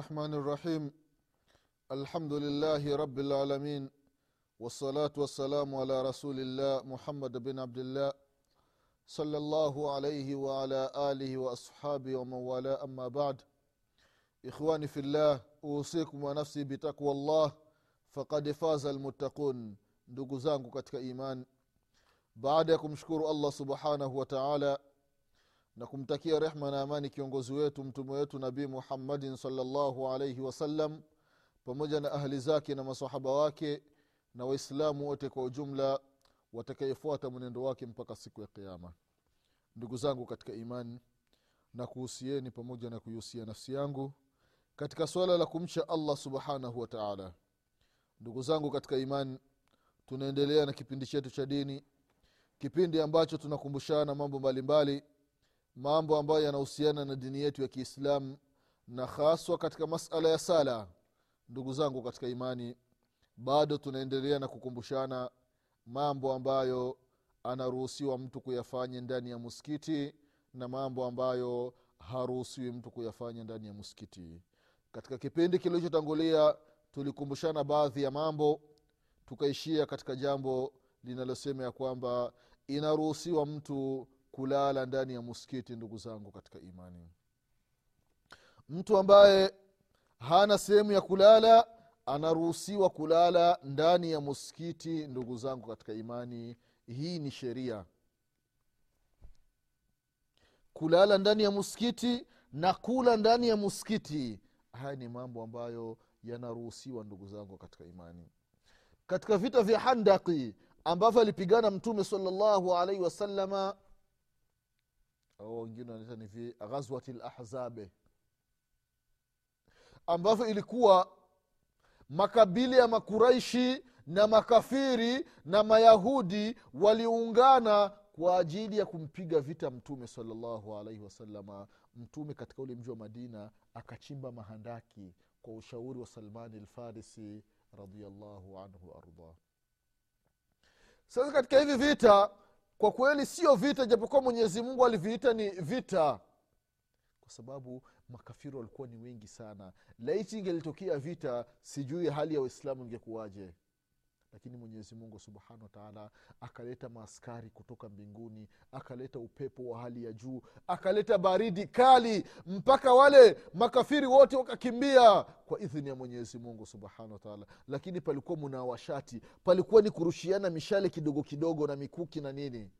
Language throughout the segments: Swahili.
بسم الله الرحمن الرحيم الحمد لله رب العالمين والصلاة والسلام على رسول الله محمد بن عبد الله صلى الله عليه وعلى آله وأصحابه ومن والاه أما بعد إخواني في الله أوصيكم ونفسي بتقوى الله فقد فاز المتقون ndugu zangu katika imani baada ya kumshukuru allah subhanahu wa taala na kumtakia rehma na amani kiongozi wetu mtume wetu nabii muhammadin salllahu alaihi wasallam pamoja na ahli zake na masahaba wake na waislamu wote kwa ujumla watakayefuata mwenendo wake mpaka siku ya kiama ndugu zangu katika imani na kuhusieni pamoja na kuihusia nafsi yangu katika swala la kumcha allah subhanahu wa taala. Ndugu zangu katika imani tunaendelea na kipindi chetu cha dini kipindi ambacho tunakumbushana mambo mbalimbali mambo ambayo yanahusiana na dini yetu ya kiislamu na haswa katika masala ya sala. Ndugu zangu katika imani bado tunaendelea na kukumbushana mambo ambayo anaruhusiwa mtu kuyafanya ndani ya muskiti na mambo ambayo haruhusiwi mtu kuyafanya ndani ya muskiti katika kipindi kilichotangulia tulikumbushana baadhi ya mambo tukaishia katika jambo linalosema ya kwamba inaruhusiwa mtu kulala ndani ya muskiti ndugu zangu katika imani. Mtu ambaye hana sehemu ya kulala anaruhusiwa kulala ndani ya muskiti ndugu zangu katika imani. Hii ni sheria. Kulala ndani ya muskiti na kula ndani ya muskiti haya ni mambo ambayo yanaruhusiwa ndugu zangu katika imani. Katika vita vya handaki ambavyo alipigana mtume salllahu alaihi wasalama au wengine wanaita ni ghazwati lahzabe ambavyo ilikuwa makabili ya makuraishi na makafiri na mayahudi waliungana kwa ajili ya kumpiga vita mtume salllahu alaihi wasalama mtume katika ule mji wa madina akachimba mahandaki kwa ushauri wa salmani lfarisi radiallahu anhu waardah sasa katika hivi vita kwa kweli sio vita japokuwa mwenyezi mungu aliviita ni vita. Kwa sababu makafiri walikuwa ni wengi sana. Laiti ingelitokea vita sijui hali ya waislamu ingekuwaje lakini mwenyezi mungu subhanahu wataala akaleta maaskari kutoka mbinguni akaleta upepo wa hali ya juu akaleta baridi kali mpaka wale makafiri wote wakakimbia kwa idhini ya mwenyezi mungu subhanahu wataala lakini palikuwa munawashati palikuwa ni kurushiana mishale kidogo kidogo na mikuki na nini.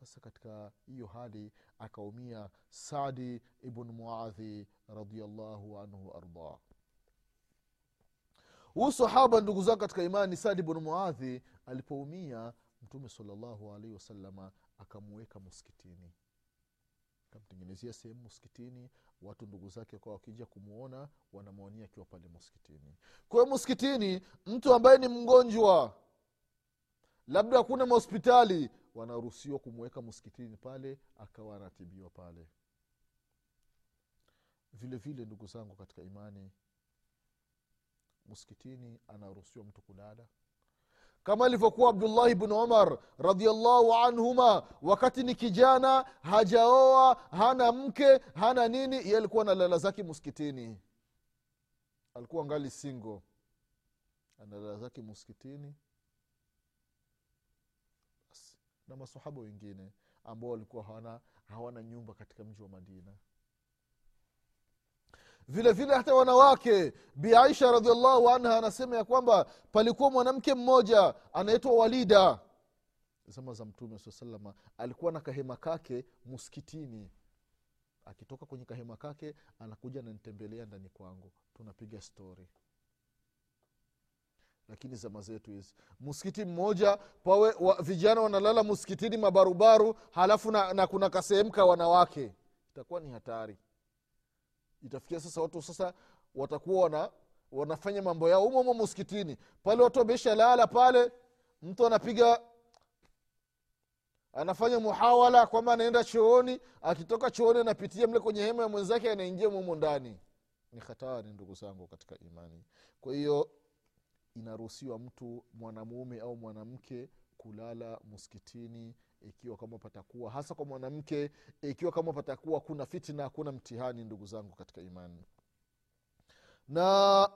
Sasa katika hiyo hali akaumia sadi ibn muadhi radiallahu anhu waardah huu sahaba ndugu zao katika imani sadi bnu muadhi alipoumia mtume salllahu alaihi wasalama akamuweka muskitini akamtengenezea sehemu muskitini watu ndugu zake kwa wakija kumwona wanamwonia akiwa pale muskitini kwa muskitini mtu ambaye ni mgonjwa labda hakuna mahospitali wanaruhusiwa kumweka muskitini pale akawa anatibiwa pale. Vile vile ndugu zangu katika imani muskitini anaruhusiwa mtu kulala kama alivyokuwa abdullahi bnu umar radiallahu anhuma wakati ni kijana hajaoa hana mke hana nini ye alikuwa na lala zake muskitini. Alikuwa ngali singo analala zake muskitini. Basi na masahaba wengine ambao walikuwa hawana, hawana nyumba katika mji wa madina vile vile hata wanawake. Bi aisha radiallahu anha anasema ya kwamba palikuwa mwanamke mmoja anaitwa walida. Zama za mtume salama alikuwa na kahema kake muskitini. Akitoka kwenye kahema kake anakuja nanitembelea ndani kwangu. Tunapiga stori lakini zama zetu hizi msikiti mmoja pawe wa, vijana wanalala msikitini mabarubaru halafu na, na kuna kasehemu ka wanawake. Itakuwa ni hatari itafikia sasa watu sasa watakuwa wana, wanafanya mambo yao umo muskitini pale watu wameisha lala pale mtu anapiga anafanya muhawala kwamba anaenda chooni akitoka chooni anapitia mle kwenye hema ya mwenzake anaingia mumo ndani. Ni hatari ndugu zangu katika imani. Kwa hiyo inaruhusiwa mtu mwanamume au mwanamke kulala muskitini ikiwa kama patakuwa hasa kwa mwanamke ikiwa kama patakuwa kuna fitna hakuna mtihani ndugu zangu katika imani. Na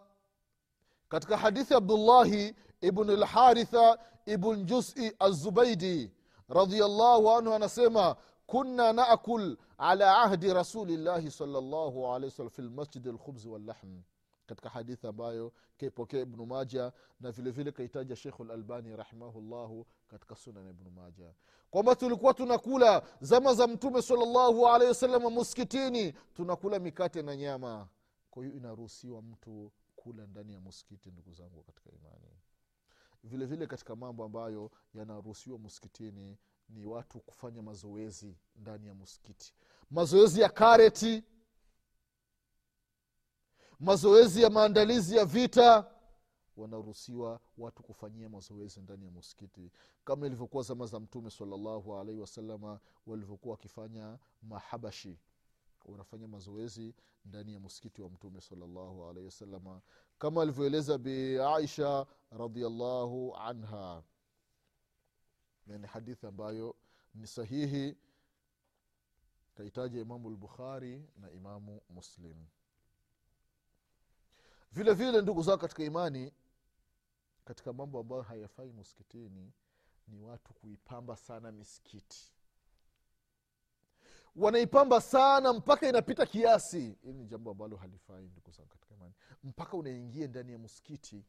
katika hadithi abdullahi ibn lharitha ibn jusi azubaidi radiallahu anhu anasema kunna nakul ala ahdi rasulillahi salllahu alaihi wasallam fi lmasjidi lkhubzi wallahm katika hadithi ambayo kaipokea ibnu maja na vile vile kaitaja shekhu lalbani rahimahullahu katika sunan ibnu maja kwamba tulikuwa tunakula zama za mtume salllahu alehi wasalama muskitini tunakula mikate na nyama. Kwa hiyo inaruhusiwa mtu kula ndani ya muskiti ndugu zangu katika imani. Vilevile vile katika mambo ambayo yanaruhusiwa muskitini ni watu kufanya mazoezi ndani ya muskiti. Mazoezi ya kareti mazoezi ya maandalizi ya vita wanaruhusiwa watu kufanyia mazoezi ndani ya muskiti kama ilivyokuwa zama za mtume salallahu alaihi wasalama walivyokuwa wakifanya mahabashi. Wanafanya mazoezi ndani ya muskiti wa mtume salallahu alaihi wasalama kama alivyoeleza bi aisha radiallahu anha. Ni hadithi ambayo ni sahihi kahitaja imamu lbukhari na imamu muslim vile vile ndugu zao katika imani katika mambo ambayo hayafai muskitini ni watu kuipamba sana misikiti. Wanaipamba sana mpaka inapita kiasi. Hili ni jambo ambalo halifai ndugu zangu katika imani. Mpaka unaingia ndani ya msikiti.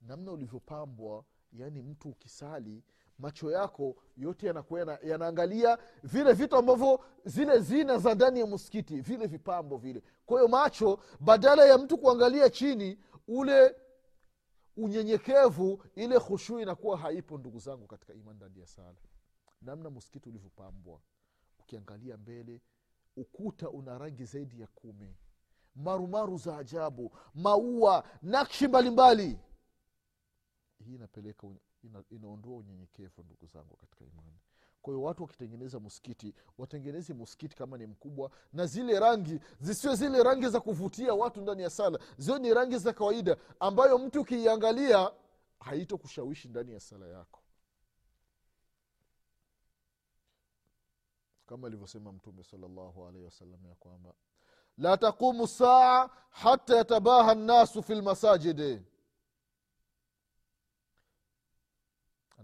Namna ulivyopambwa yaani mtu ukisali macho yako yote yanakuwa yanaangalia vile vitu ambavyo zile zina za ndani ya msikiti vile vipambo vile. Kwa hiyo macho badala ya mtu kuangalia chini ule unyenyekevu ile khushuu inakuwa haipo ndugu zangu katika imani ndani ya sala. Namna msikiti ulivyopambwa. Ukiangalia mbele ukuta una rangi zaidi ya kumi. Marumaru za ajabu maua nakshi mbalimbali. Hii inapeleka ina, inaondoa unyenyekevu ndugu zangu katika imani. Kwa hiyo watu wakitengeneza msikiti watengeneze msikiti kama ni mkubwa na zile rangi zisiwe zile rangi za kuvutia watu ndani ya sala ziwe ni rangi za kawaida ambayo mtu ukiiangalia haito kushawishi ndani ya sala yako. Kama alivyosema mtume salllahu alaihi wasallam ya kwamba la taqumu saa hata yatabaha nnasu fi lmasajidi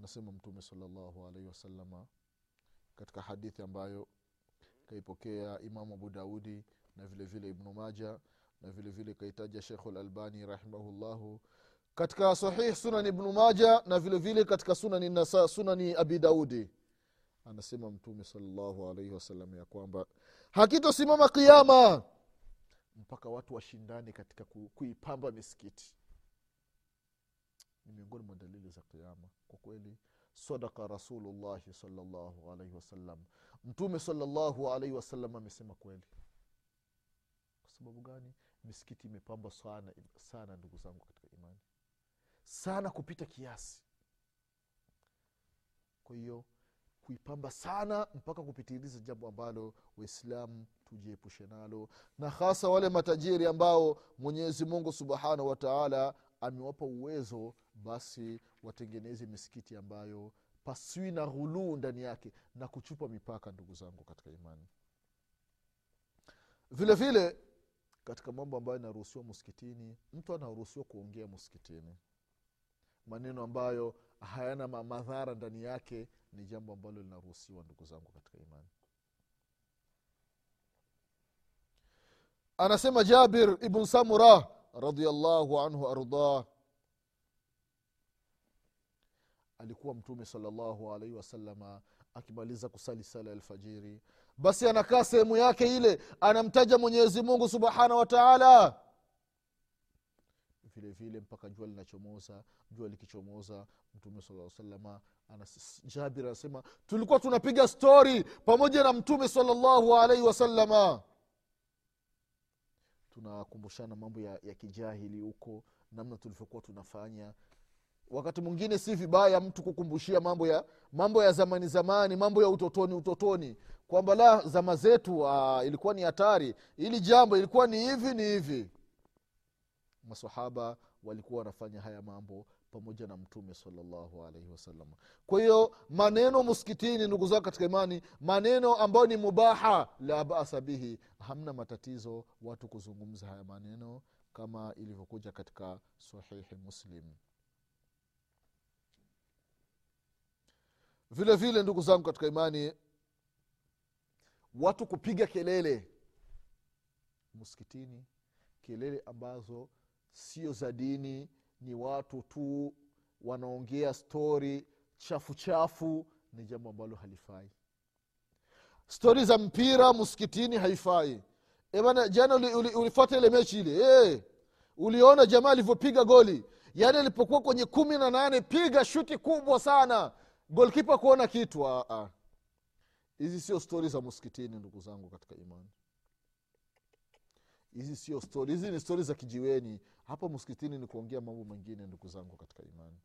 anasema mtume salllahu alaihi wasalama katika hadithi ambayo kaipokea imamu abu daudi na vile vile ibnu maja na vile vile kaitaja shekhu lalbani rahimahullahu katika sahih sunani ibnu maja na vile vile katika sunani, nasa, sunani abi daudi. Anasema mtume salllahu alaihi wasallam ya kwamba hakitosimama kiama mpaka watu washindane katika kuipamba misikiti ni miongoni mwa dalili za kiama kwa kweli sadaka rasulullahi salllahu alaihi wasallam mtume salllahu alaihi wasallam amesema kweli. Kwa sababu gani? Misikiti imepambwa sana sana ndugu zangu katika imani. Sana kupita kiasi. Kwa hiyo kuipamba sana mpaka kupitiliza jambo ambalo waislamu tujiepushe nalo. Na hasa wale matajiri ambao mwenyezi mungu subhanahu wataala amewapa uwezo basi watengeneze misikiti ambayo pasiwi na ghuluu ndani yake na kuchupa mipaka ndugu zangu katika imani. Vile vile katika mambo ambayo inaruhusiwa muskitini mtu anaruhusiwa kuongea muskitini maneno ambayo hayana madhara ndani yake ni jambo ambalo linaruhusiwa ndugu zangu katika imani. Anasema jabir ibn samura radiallahu anhu ardah alikuwa mtume salllahu alaihi wasalama akimaliza kusali sala alfajiri. Basi anakaa sehemu yake ile anamtaja mwenyezi mungu subhanahu wa taala. Vile vile mpaka jua linachomoza jua likichomoza mtume saa salama jabir anasema tulikuwa tunapiga stori pamoja na mtume salllahu alaihi wasalama tunakumbushana mambo ya, ya kijahili huko namna tulivyokuwa tunafanya wakati mwingine si vibaya mtu kukumbushia mambo ya mambo ya zamani zamani mambo ya utotoni utotoni. Kwamba la zama zetu uh, ilikuwa ni hatari. Ili jambo ilikuwa ni hivi ni hivi. Masahaba walikuwa wanafanya haya mambo pamoja na mtume salllahu kwa hiyo maneno muskitini ndugu zao katika imani maneno ambayo ni mubaha la basa bihi hamna matatizo watu kuzungumza haya maneno kama ilivyokuja katika sahihi muslim vile vile ndugu zangu katika imani watu kupiga kelele msikitini kelele ambazo sio za dini ni watu tu wanaongea stori chafu chafu ni jambo ambalo halifai. Stori za mpira msikitini haifai. Ebana bana jana uli, uli, ile mechi ile hey, uliona jamaa alivyopiga goli. Yaani alipokuwa kwenye kumi na nane piga shuti kubwa sana golkipa kuona kitu ah, ah. hizi sio stori za msikitini ndugu zangu katika imani. Hizi sio stori hizi ni stori za kijiweni. Hapa msikitini ni kuongea mambo mengine ndugu zangu katika imani.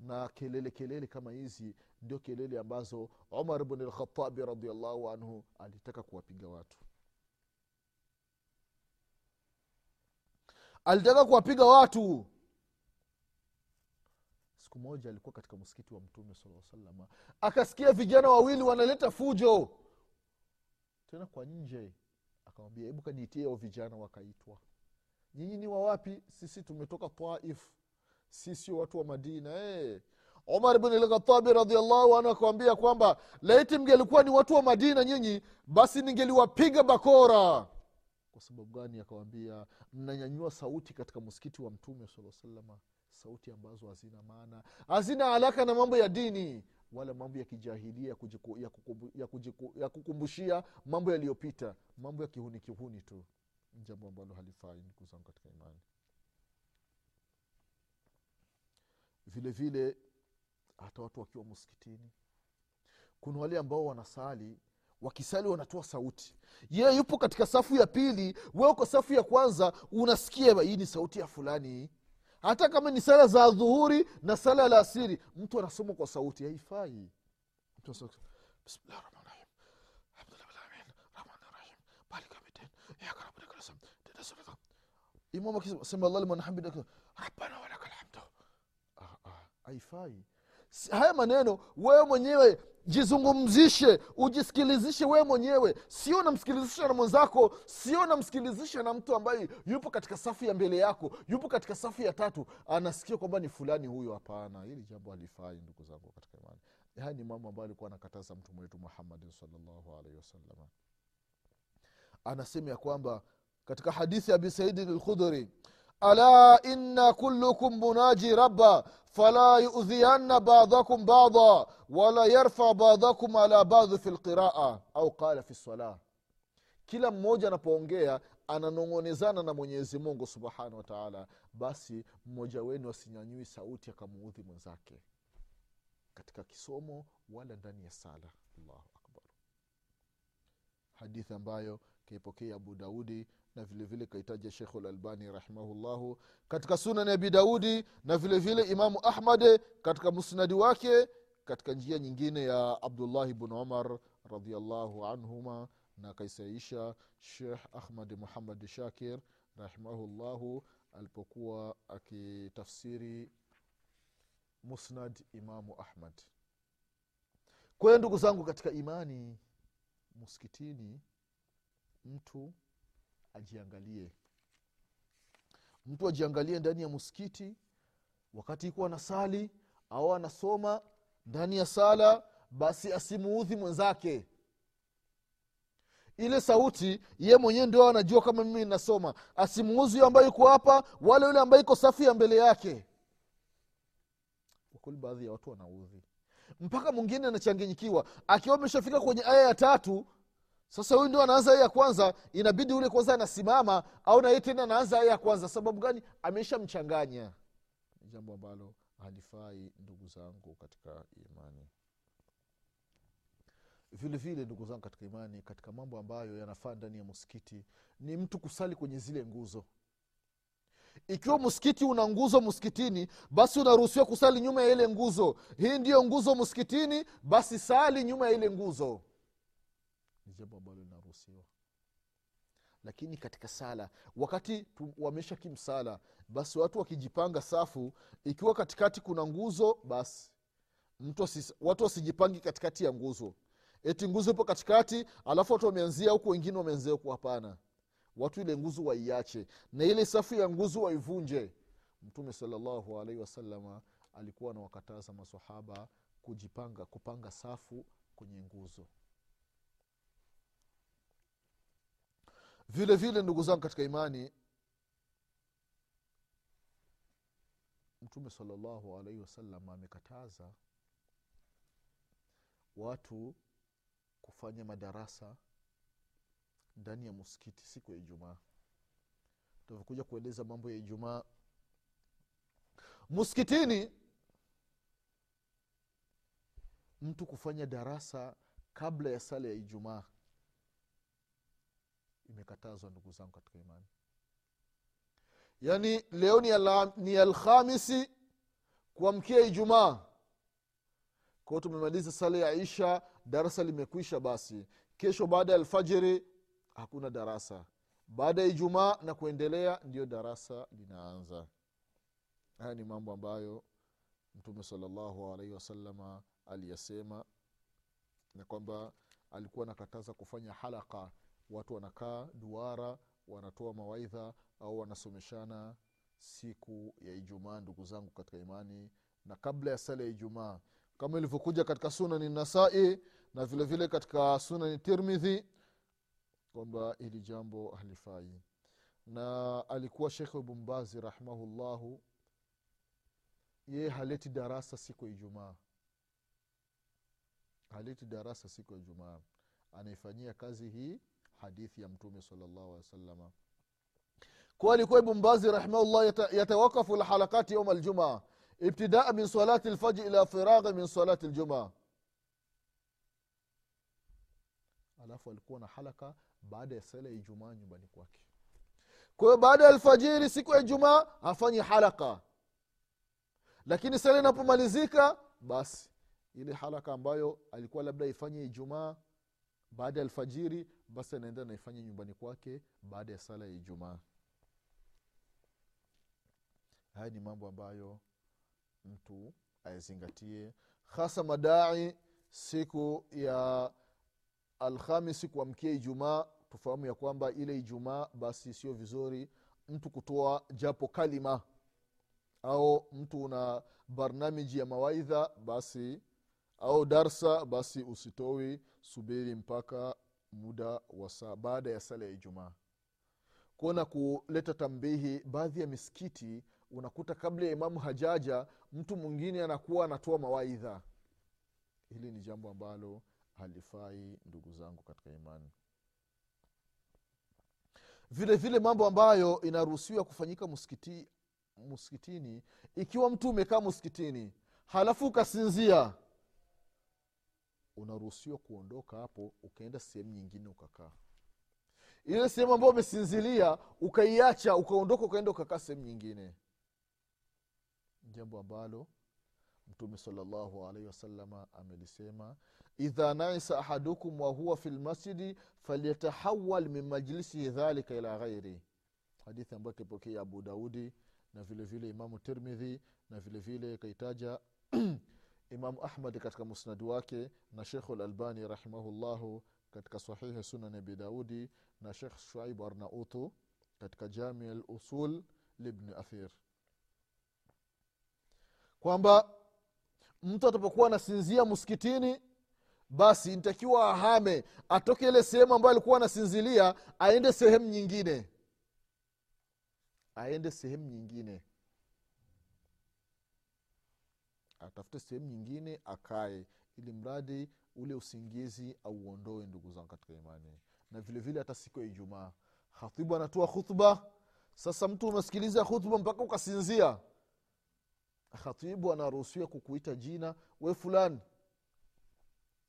Na kelele kelele kama hizi ndio kelele ambazo umar bn lkhatabi radiallahu anhu alitaka kuwapiga watu. Alitaka kuwapiga watu siku moja alikuwa katika msikiti wa mtume sala akasikia vijana wawili wanaleta fujo. Tena kwa nje. Akamwambia hebu kaniitie ao vijana wakaitwa. Nyinyi ni wawapi sisi tumetoka taif. Sisi watu wa madina. Hey. umar bn lkhatabi radiallahu anhu akawambia kwamba laiti mngelikuwa ni watu wa madina nyinyi basi ningeliwapiga bakora. Kwa sababu gani? Akawambia mnanyanyua sauti katika msikiti wa mtume saa salama sauti ambazo hazina maana hazina haraka na mambo ya dini wala mambo ya kijahilia ya, kujiku, ya, kukumbu, ya, kujiku, ya kukumbushia mambo yaliyopita mambo ya kihuni kihuni tu. Jambo ambalo halifai ndugu katika imani. Vile vile hata watu wakiwa msikitini kuna wale ambao wanasali wakisali wanatoa sauti. Ye yupo katika safu ya pili we uko safu ya kwanza unasikia hii ni sauti ya fulani hata kama ni sala za dhuhuri na sala la asiri mtu anasoma kwa sauti haifai. Imam akisema sema allah liman hamida rabbana walaka lhamdu hamdu. Ah ah haifai haya maneno wewe mwenyewe jizungumzishe ujisikilizishe wewe mwenyewe. Sio namsikilizisha na mwenzako sio namsikilizisha na mtu ambaye yupo katika safu ya mbele yako yupo katika safu ya tatu. Anasikia kwamba ni fulani huyo. Hapana hili jambo alifai ndugu zangu katika imani. Haya ni mambo ambayo alikuwa anakataza mtume wetu muhammadin salllahu alaihi wasalama anasema ya kwamba katika hadithi ya abi saidin lkhudhuri ala inna kullukum munaji rabba fala yudhianna badakum bada wala yarfa badakum ala badhi fi lqiraa au qala fi lsalah kila mmoja anapoongea ananong'onezana na mwenyezi mungu subhanahu wa basi mmoja wenu asinyanyui sauti akamuudhi mwenzake katika kisomo wala ndani ya sala allahu akbar hadithi ambayo kaipokea abu daudi na vile vile kaitaja shekhu lalbani rahimahullahu katika sunan abi daudi na vile vile imamu ahmad katika musnadi wake katika njia nyingine ya abdullahi bnu umar radiallahu anhuma na akaisaisha shekh ahmad muhammad shakir rahimahullahu alipokuwa akitafsiri musnad imamu ahmad. Kwa ndugu zangu katika imani msikitini mtu ajiangalie. Mtu ajiangalie ndani ya muskiti wakati ikuwa anasali au anasoma ndani ya sala basi asimuudhi mwenzake. Ile sauti ye mwenyewe ndio anajua kama mimi ninasoma. Asimuuzi huyo ambayo iko hapa wala yule ambaye iko safu ya mbele yake. Kweli baadhi ya watu wanaudhi. Mpaka mwingine anachanganyikiwa. Akiwa ameshafika kwenye aya ya tatu sasa huyu ndio anaanza ya kwanza. Inabidi ule kwanza anasimama au naye tena anaanza ya kwanza. Sababu gani? Ameshamchanganya. Jambo ambalo halifai ndugu zangu katika imani. Vile vile ndugu zangu katika imani katika mambo ambayo yanafaa ndani ya msikiti ni mtu kusali kwenye zile nguzo. Ikiwa msikiti una nguzo msikitini basi unaruhusiwa kusali nyuma ya ile nguzo. Hii ndiyo nguzo msikitini basi sali nyuma ya ile nguzo jambo ambalo linaruhusiwa. Lakini katika sala wakati wamesha kimsala basi watu wakijipanga safu ikiwa katikati kuna nguzo basi. Mtu asis, watu wasijipangi katikati ya nguzo. Eti nguzo ipo katikati alafu watu wameanzia huku wengine wameanzia huku hapana. Watu ile nguzo waiache na ile safu ya nguzo waivunje. Mtume salallahu alaihi wasalama alikuwa anawakataza masahaba kujipanga kupanga safu kwenye nguzo vile vile ndugu zangu katika imani mtume salallahu alaihi wasallam amekataza watu kufanya madarasa ndani ya muskiti siku ya ijumaa. Tunavyokuja kueleza mambo ya ijumaa muskitini mtu kufanya darasa kabla ya sala ya ijumaa imekatazwa ndugu zangu katika imani. Yaani leo ni, ala, ni alhamisi kuamkia ijumaa. Kwao tumemaliza sala ya isha darasa limekwisha basi. Kesho baada ya alfajiri hakuna darasa. Baada ya ijumaa na kuendelea ndio darasa linaanza. Haya ni mambo ambayo mtume salallahu alaihi wasalama aliyasema na kwamba alikuwa anakataza kufanya halaka watu wanakaa duara wanatoa mawaidha au wanasomeshana siku ya ijumaa ndugu zangu katika imani. Na kabla ya sala ya ijumaa kama ilivyokuja katika sunani nasai na vile vile katika sunani tirmidhi kwamba hili jambo halifai. Na alikuwa shekhe bumbazi rahimahullahu yeye haleti darasa siku ya ijumaa. Haleti darasa siku ya ijumaa. Anaifanyia kazi hii hadithi ya mtume salllahu alehi wasalama kuwa alikuwa ibn bazi rahimahullah yata, yatawakafu lhalakati yauma aljumaa ibtidaa min salati lfajri ila firaghi min salati ljumaa alafu alikuwa na halaka baada ya sala ya ijumaa nyumbani kwake. Kwa baada ya alfajiri siku ya ijumaa afanye halaka. Lakini sala inapomalizika basi ile halaka ambayo alikuwa labda ifanye ijumaa baada ya alfajiri basi anaenda naifanya nyumbani kwake baada ya sala ya ijumaa. Haya ni mambo ambayo mtu ayazingatie hasa madai siku ya alhamisi kuamkia ijumaa. Tufahamu ya kwamba ile ijumaa basi sio vizuri mtu kutoa japo kalima au mtu una barnamiji ya mawaidha basi au darsa basi usitowi subiri mpaka muda wa baada ya sala ya ijumaa. Kuona kuleta tambihi baadhi ya misikiti unakuta kabla ya imamu hajaja mtu mwingine anakuwa anatoa mawaidha. Hili ni jambo ambalo halifai ndugu zangu katika imani. Vile vile mambo ambayo inaruhusiwa kufanyika muskiti, muskitini ikiwa mtu umekaa muskitini halafu ukasinzia unaruhusiwa kuondoka hapo ukaenda sehemu nyingine ukakaa. Ile sehemu ambayo umesinzilia ukaiacha ukaondoka ukaenda ukakaa sehemu nyingine. Jambo ambalo mtume salllahu alaihi wasalama amelisema idha naisa ahadukum wahuwa fi lmasjidi falyatahawal min majlisihi dhalika ila ghairi. Hadithi ambayo ikipokea abu daudi na vile vile imamu tirmidhi na vile vile kaitaja imamu ahmadi katika musnadi wake na shekhu lalbani rahimahullahu katika sahihi sunan abi daudi na shekh shuaibu arnautu katika jami lusul libni athir. Kwamba mtu atapokuwa anasinzia muskitini basi ntakiwa ahame atoke ile sehemu ambayo alikuwa anasinzilia aende sehemu nyingine. Aende sehemu nyingine atafute sehemu nyingine akae ili mradi ule usingizi auondoe ndugu zangu katika imani. Na vile vile hata siku ya ijumaa. Khatibu anatoa khutba. Sasa mtu umesikiliza khutba mpaka ukasinzia. Khatibu anaruhusiwa kukuita jina we fulani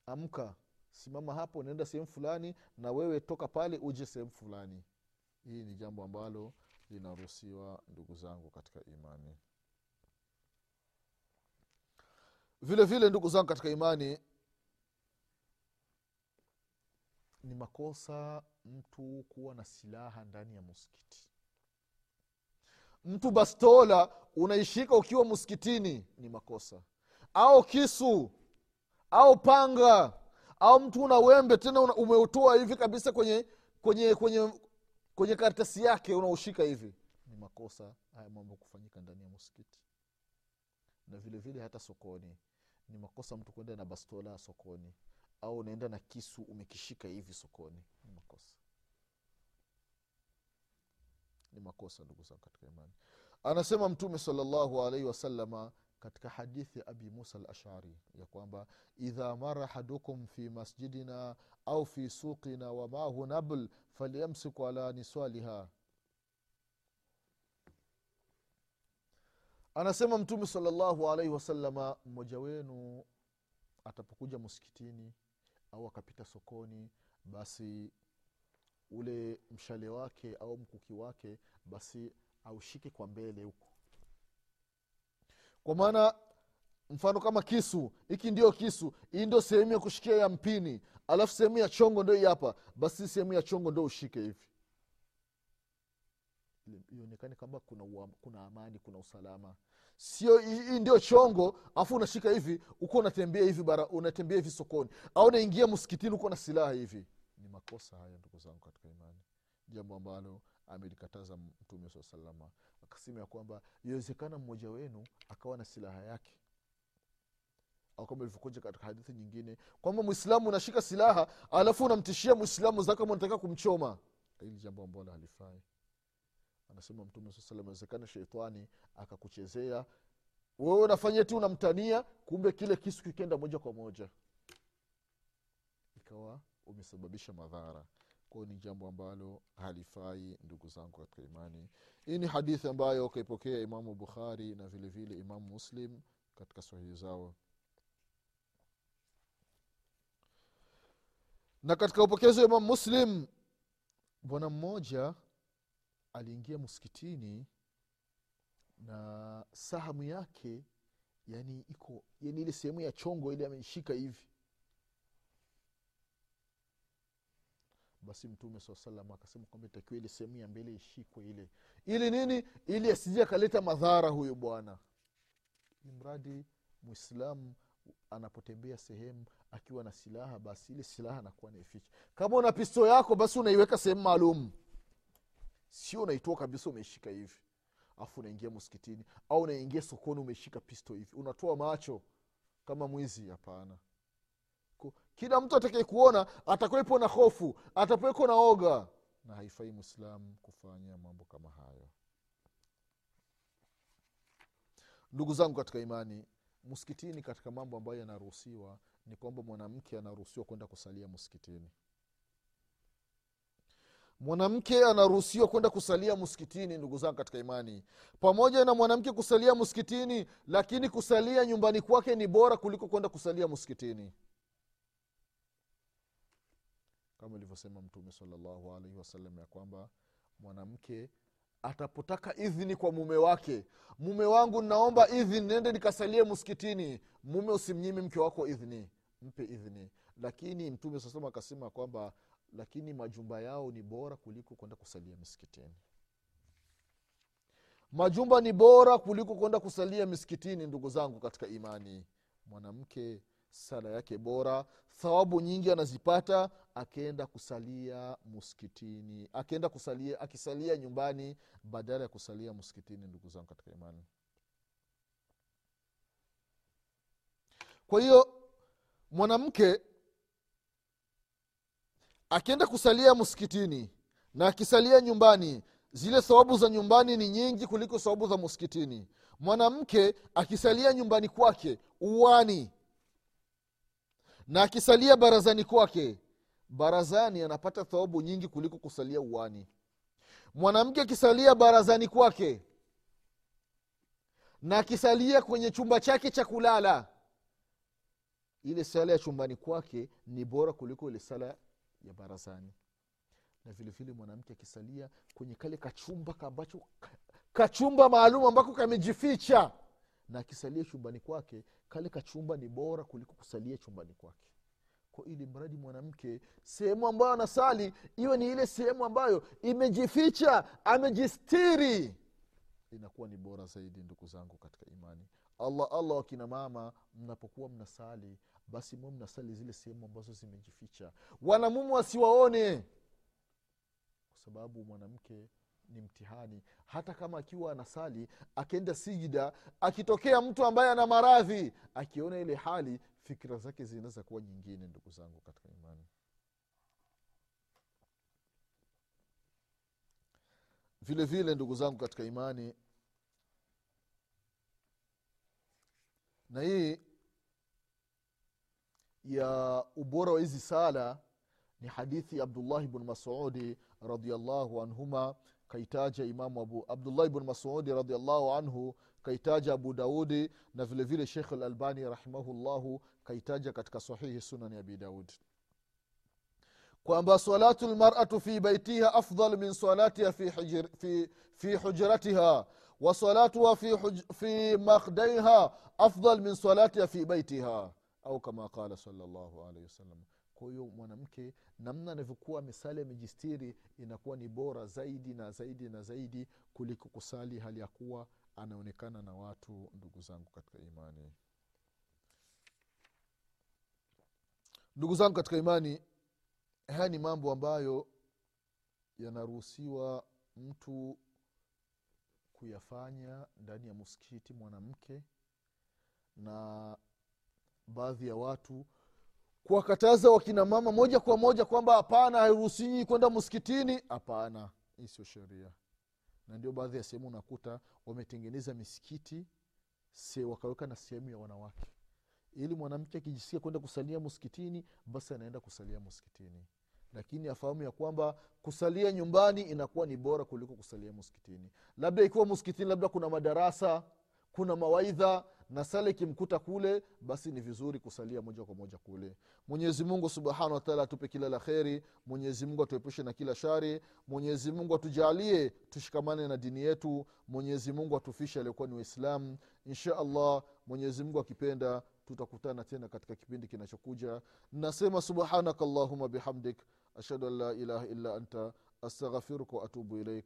amka simama hapo naenda sehemu fulani na wewe toka pale uje sehemu fulani. Hii ni jambo ambalo linaruhusiwa ndugu zangu katika imani vile vile ndugu zangu katika imani ni makosa mtu kuwa na silaha ndani ya muskiti mtu bastola unaishika ukiwa muskitini ni makosa. Au kisu au panga au mtu una wembe tena umeutoa hivi kabisa kwenye kwenye kwenye kwenye karatasi yake unaushika hivi ni makosa haya mambo kufanyika ndani ya muskiti na vile vile hata sokoni ni makosa mtu kwenda na bastola sokoni. Au unaenda na kisu umekishika hivi sokoni. Ni makosa. Ni makosa ndugu zangu katika imani. Anasema mtume salllahu alaihi wasalama katika hadithi ya abi musa al ashari ya kwamba idha mara ahadukum fi masjidina au fi suqina wamahu nabl falyamsiku ala niswaliha anasema mtume salllahu alaihi wasalama mmoja wenu atapokuja msikitini au akapita sokoni basi ule mshale wake au mkuki wake basi aushike kwa mbele huko. Kwa maana mfano kama kisu hiki ndio kisu hii ndio sehemu ya kushikia ya mpini. Alafu sehemu ya chongo ndo hii hapa basi sehemu ya chongo ndo ushike hivi ionekane kama kuna, uam, kuna amani kuna usalama. Sio hii ndio chongo afu unashika hivi uko unatembea hivi bara unatembea hivi sokoni au unaingia msikitini uko na silaha hivi. Ni makosa haya ndugu zangu katika imani. Jambo ambalo amelikataza mtume saa salama akasema ya kwamba iwezekana mmoja wenu akawa na silaha yake au kama ilivyokuja katika hadithi nyingine kwamba mwislamu unashika silaha alafu unamtishia mwislamu zako nataka kumchoma. Hili jambo ambalo halifai anasema mtume saa awezekana sheitani akakuchezea. Wewe unafanya tu unamtania kumbe kile kisu kikenda moja kwa moja. Ikawa umesababisha madhara. Kwao ni jambo ambalo halifai ndugu zangu katika imani. Hii ni hadithi ambayo kaipokea imamu bukhari na vile vile imamu muslim katika sahihi zao. Na katika upokezi wa imamu muslim bwana mmoja aliingia msikitini na sahamu yake yani iko yani ile sehemu ya chongo ile ameishika hivi. Basi mtume saa salam akasema kwamba itakiwa ile sehemu ya mbele ishikwe ile. Ili nini? Ili asije akaleta madhara huyu bwana. Mradi mwislamu anapotembea sehemu akiwa na silaha basi ile silaha anakuwa naificha kama una pisto yako basi unaiweka sehemu maalum sio unaitoa kabisa umeishika hivi afu unaingia msikitini au unaingia sokoni umeshika pisto hivi unatoa macho kama mwizi hapana. Kila mtu atakae kuona atakuwepo na hofu atakuweko na oga. Na haifai mwislamu kufanya mambo kama hayo. Ndugu zangu katika imani msikitini katika mambo ambayo yanaruhusiwa ni kwamba mwanamke anaruhusiwa kwenda kusalia msikitini mwanamke anaruhusiwa kwenda kusalia msikitini ndugu zangu katika imani. Pamoja na mwanamke kusalia msikitini lakini kusalia nyumbani kwake ni bora kuliko kwenda kusalia msikitini. Kama ilivyosema mtume salallahu alaihi wasallam ya kwamba mwanamke atapotaka idhini kwa mume wake mume wangu naomba idhini nende nikasalie msikitini mume usimnyimi mke wako idhini mpe idhini. Lakini mtume sasema akasema kwamba lakini majumba yao ni bora kuliko kwenda kusalia misikitini. Majumba ni bora kuliko kwenda kusalia misikitini ndugu zangu katika imani. Mwanamke sala yake bora thawabu nyingi anazipata akienda kusalia msikitini akienda kusalia akisalia nyumbani badala ya kusalia msikitini ndugu zangu katika imani. Kwa hiyo mwanamke akienda kusalia msikitini na akisalia nyumbani zile thawabu za nyumbani ni nyingi kuliko thawabu za msikitini mwanamke akisalia nyumbani kwake uwani. Na akisalia barazani kwake barazani anapata thawabu nyingi kuliko kusalia uwani. Mwanamke akisalia barazani kwake na akisalia kwenye chumba chake cha kulala ile sala ya chumbani kwake ni bora kuliko ile sala ya barazani. Na vile vile mwanamke akisalia kwenye kale kachumba ambacho kachumba maalum ambako kamejificha. Na akisalia chumbani kwake kale kachumba ni bora kuliko kusalia chumbani kwake. Kwa ili mradi mwanamke sehemu ambayo anasali iwe ni ile sehemu ambayo imejificha amejistiri inakuwa ni bora zaidi ndugu zangu katika imani. Allah allah wakina mama mnapokuwa mnasali basi mwe mnasali zile sehemu ambazo zimejificha. Wanamume wasiwaone. Kwa sababu mwanamke ni mtihani. Hata kama akiwa anasali akienda sijida akitokea mtu ambaye ana maradhi akiona ile hali fikira zake zinaweza kuwa nyingine ndugu zangu katika imani. Vile vile ndugu zangu katika imani na hii ya ubora wa hizi sala ni hadithi abdullahi bnu masudi radiallahu anhuma kaitaja imamu abu abdullahi bnu masudi radiallahu anhu kaitaja abu daudi na vile vile shekh lalbani rahimahullahu kaitaja katika sahihi sunani abi daudi kwamba salatu lmaratu fi baitiha afdal min salatiha fi, hijir, fi, fi hujratiha fi, huj, fi makdaiha afdal min salatiha fi baitiha au kama qala salllahu alaihi wasallam. Kwa hiyo mwanamke namna anavyokuwa misali amejistiri inakuwa ni bora zaidi na zaidi na zaidi kuliko kusali hali ya kuwa anaonekana na watu ndugu zangu katika imani. Ndugu zangu katika imani haya ni mambo ambayo yanaruhusiwa mtu kuyafanya ndani ya msikiti mwanamke na baadhi ya watu kuwakataza wakina mama moja kwa moja kwamba hapana hairuhusiwi kwenda msikitini. Hapana hii sio sheria. Na ndio baadhi ya sehemu unakuta wametengeneza misikiti se wakaweka na sehemu ya wanawake. Ili mwanamke akijisikia kwenda kusalia msikitini basi anaenda kusalia msikitini. Lakini afahamu ya kwamba kusalia nyumbani inakuwa ni bora kuliko kusalia msikitini. Labda ikiwa msikitini labda kuna madarasa kuna mawaidha na sala ikimkuta kule basi ni vizuri kusalia moja kwa moja kule. Mwenyezi mungu subhanahu wataala atupe kila la kheri. Mwenyezi mungu atuepushe na kila shari. Mwenyezi mungu atujalie tushikamane na dini yetu. Mwenyezi mungu atufishe aliokuwa ni waislamu. Insha allah mwenyezi mungu akipenda tutakutana tena katika kipindi kinachokuja. Nasema subhanaka allahuma bihamdik. Ashhadu an la ilaha illa anta. Astaghfiruka waatubu ilaik